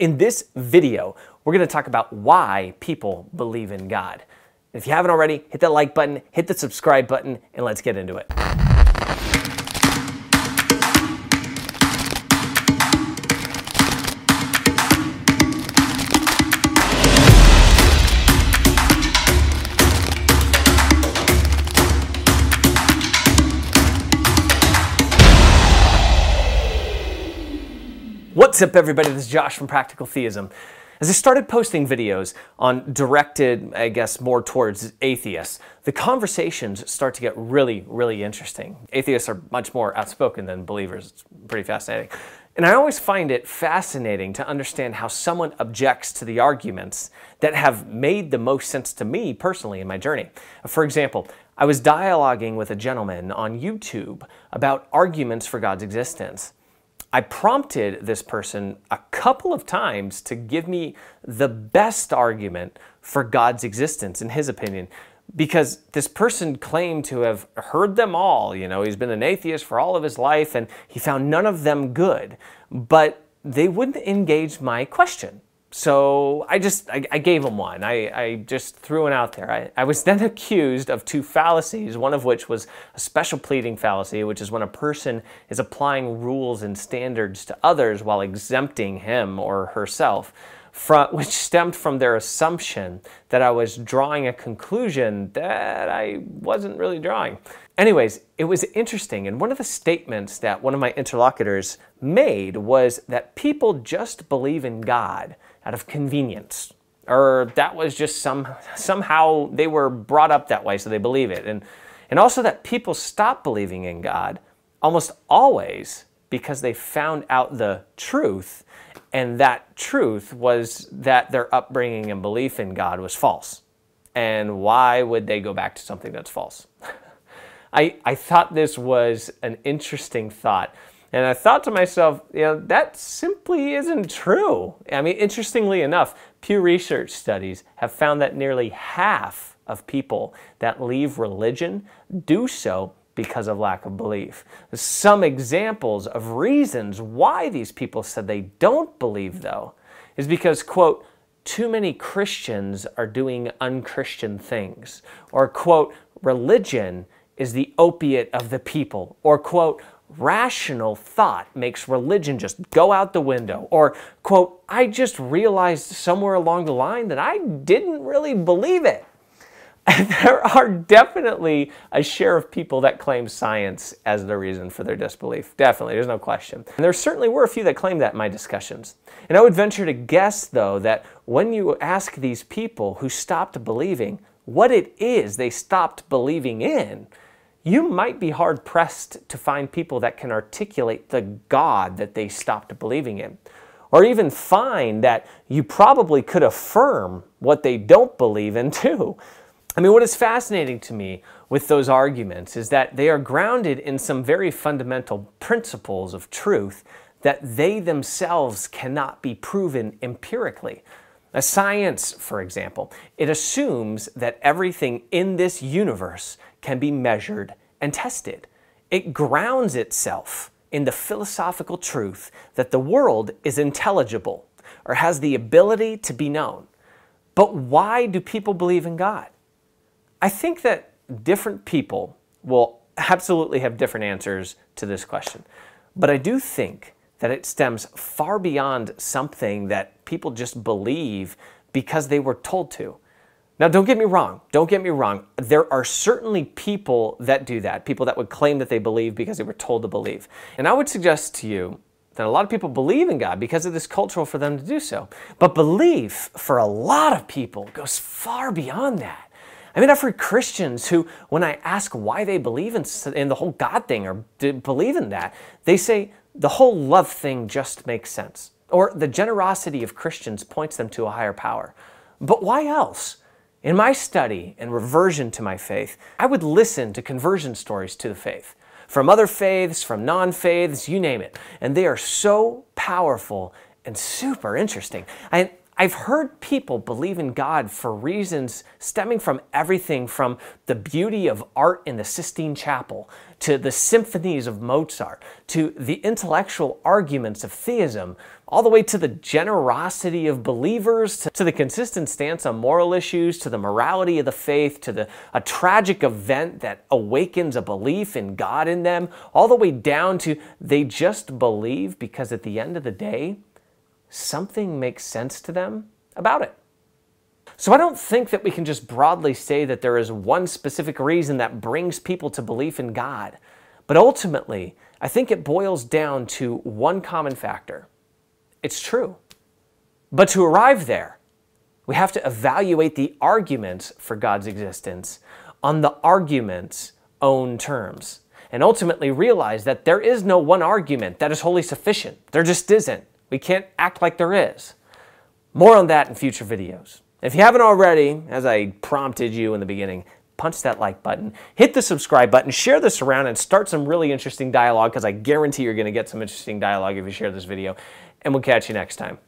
In this video, we're going to talk about why people believe in God. If you haven't already, hit that like button, hit the subscribe button, and let's get into it. What's up, everybody? This is Josh from Practical Theism. As I started posting videos on directed, I guess, more towards atheists, the conversations start to get really, really interesting. Atheists are much more outspoken than believers. It's pretty fascinating. And I always find it fascinating to understand how someone objects to the arguments that have made the most sense to me personally in my journey. For example, I was dialoguing with a gentleman on YouTube about arguments for God's existence. I prompted this person a couple of times to give me the best argument for God's existence, in his opinion, because this person claimed to have heard them all. You know, he's been an atheist for all of his life and he found none of them good, but they wouldn't engage my question. So I just, I, I gave him one. I, I, just threw it out there. I, I was then accused of two fallacies, one of which was a special pleading fallacy, which is when a person is applying rules and standards to others while exempting him or herself. From, which stemmed from their assumption that I was drawing a conclusion that I wasn't really drawing. Anyways, it was interesting, and one of the statements that one of my interlocutors made was that people just believe in God out of convenience. Or that was just some somehow they were brought up that way, so they believe it. And and also that people stop believing in God almost always because they found out the truth, and that truth was that their upbringing and belief in God was false. And why would they go back to something that's false? I, I thought this was an interesting thought and I thought to myself, you know, that simply isn't true. I mean, interestingly enough, Pew Research studies have found that nearly half of people that leave religion do so because of lack of belief. Some examples of reasons why these people said they don't believe, though, is because, quote, too many Christians are doing unchristian things, or, quote, religion is the opiate of the people, or, quote, rational thought makes religion just go out the window. Or, quote, I just realized somewhere along the line that I didn't really believe it. There are definitely a share of people that claim science as the reason for their disbelief. Definitely, there's no question. And there certainly were a few that claimed that in my discussions. And I would venture to guess, though, that when you ask these people who stopped believing what it is they stopped believing in, you might be hard pressed to find people that can articulate the God that they stopped believing in. Or even find that you probably could affirm what they don't believe in too. I mean, what is fascinating to me with those arguments is that they are grounded in some very fundamental principles of truth that they themselves cannot be proven empirically. A science, for example, it assumes that everything in this universe can be measured and tested. It grounds itself in the philosophical truth that the world is intelligible or has the ability to be known. But why do people believe in God? I think that different people will absolutely have different answers to this question. But I do think that it stems far beyond something that people just believe because they were told to. Now, don't get me wrong. Don't get me wrong. There are certainly people that do that, people that would claim that they believe because they were told to believe. And I would suggest to you that a lot of people believe in God because it is cultural for them to do so. But belief for a lot of people goes far beyond that. I mean, I've heard Christians who, when I ask why they believe in, in the whole God thing or believe in that, they say the whole love thing just makes sense. Or the generosity of Christians points them to a higher power. But why else? In my study and reversion to my faith, I would listen to conversion stories to the faith from other faiths, from non faiths, you name it. And they are so powerful and super interesting. I, I've heard people believe in God for reasons stemming from everything from the beauty of art in the Sistine Chapel to the symphonies of Mozart to the intellectual arguments of theism, all the way to the generosity of believers, to, the consistent stance on moral issues, to the morality of the faith, to the, a tragic event that awakens a belief in God in them, all the way down to they just believe because at the end of the day, something makes sense to them about it. So I don't think that we can just broadly say that there is one specific reason that brings people to belief in God. But ultimately, I think it boils down to one common factor. It's true. But to arrive there, we have to evaluate the arguments for God's existence on the argument's own terms and ultimately realize that there is no one argument that is wholly sufficient. There just isn't. We can't act like there is. More on that in future videos. If you haven't already, as I prompted you in the beginning, punch that like button, hit the subscribe button, share this around, and start some really interesting dialogue because I guarantee you're going to get some interesting dialogue if you share this video. And we'll catch you next time.